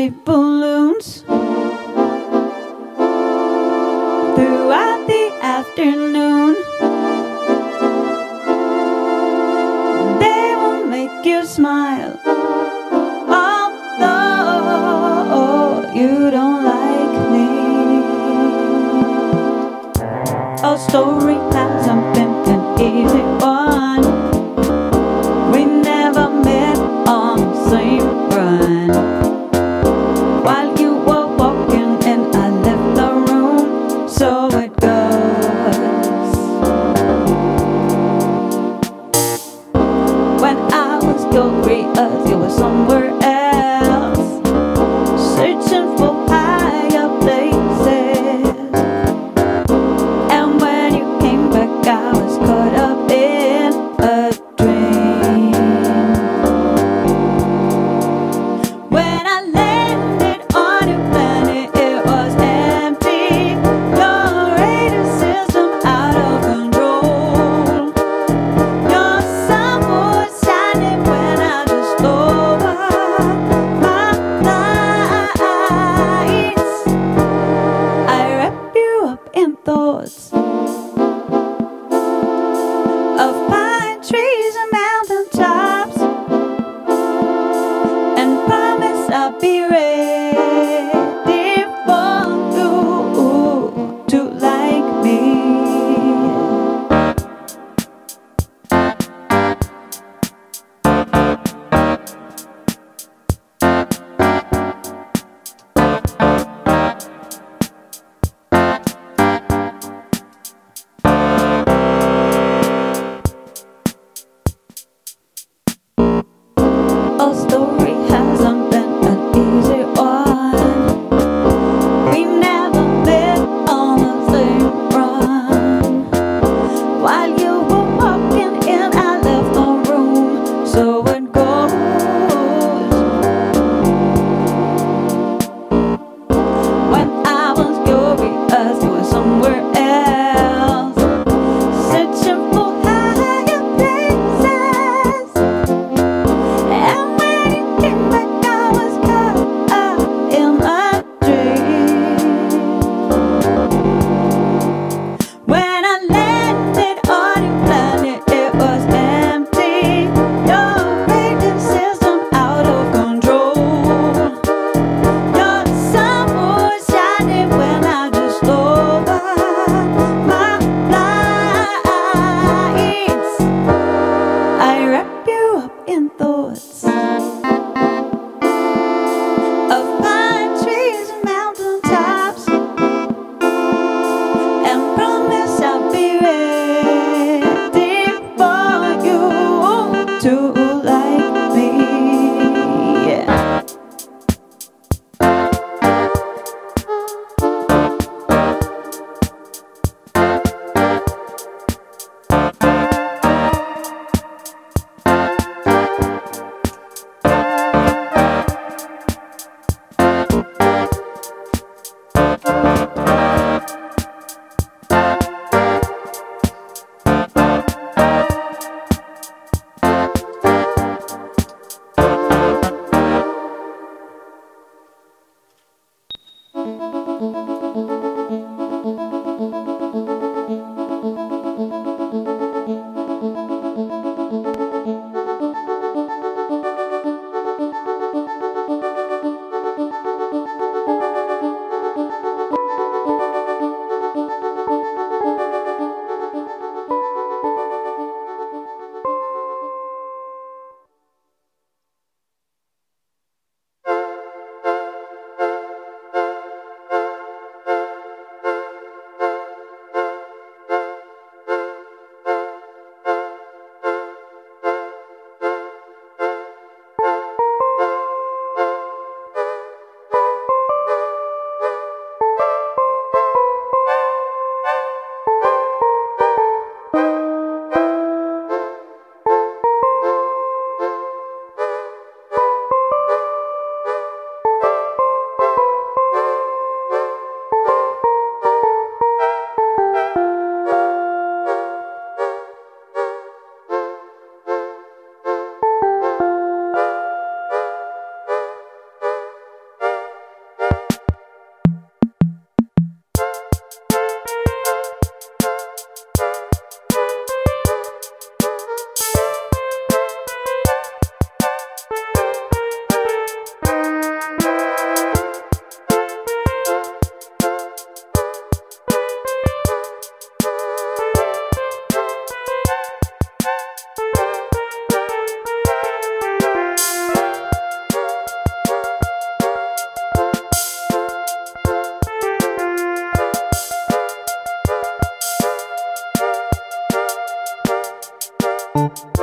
shaped balloons throughout the afternoon. They will make you smile, although you don't like me. A story times I'm pimping easy one. of pine trees. when I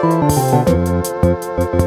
you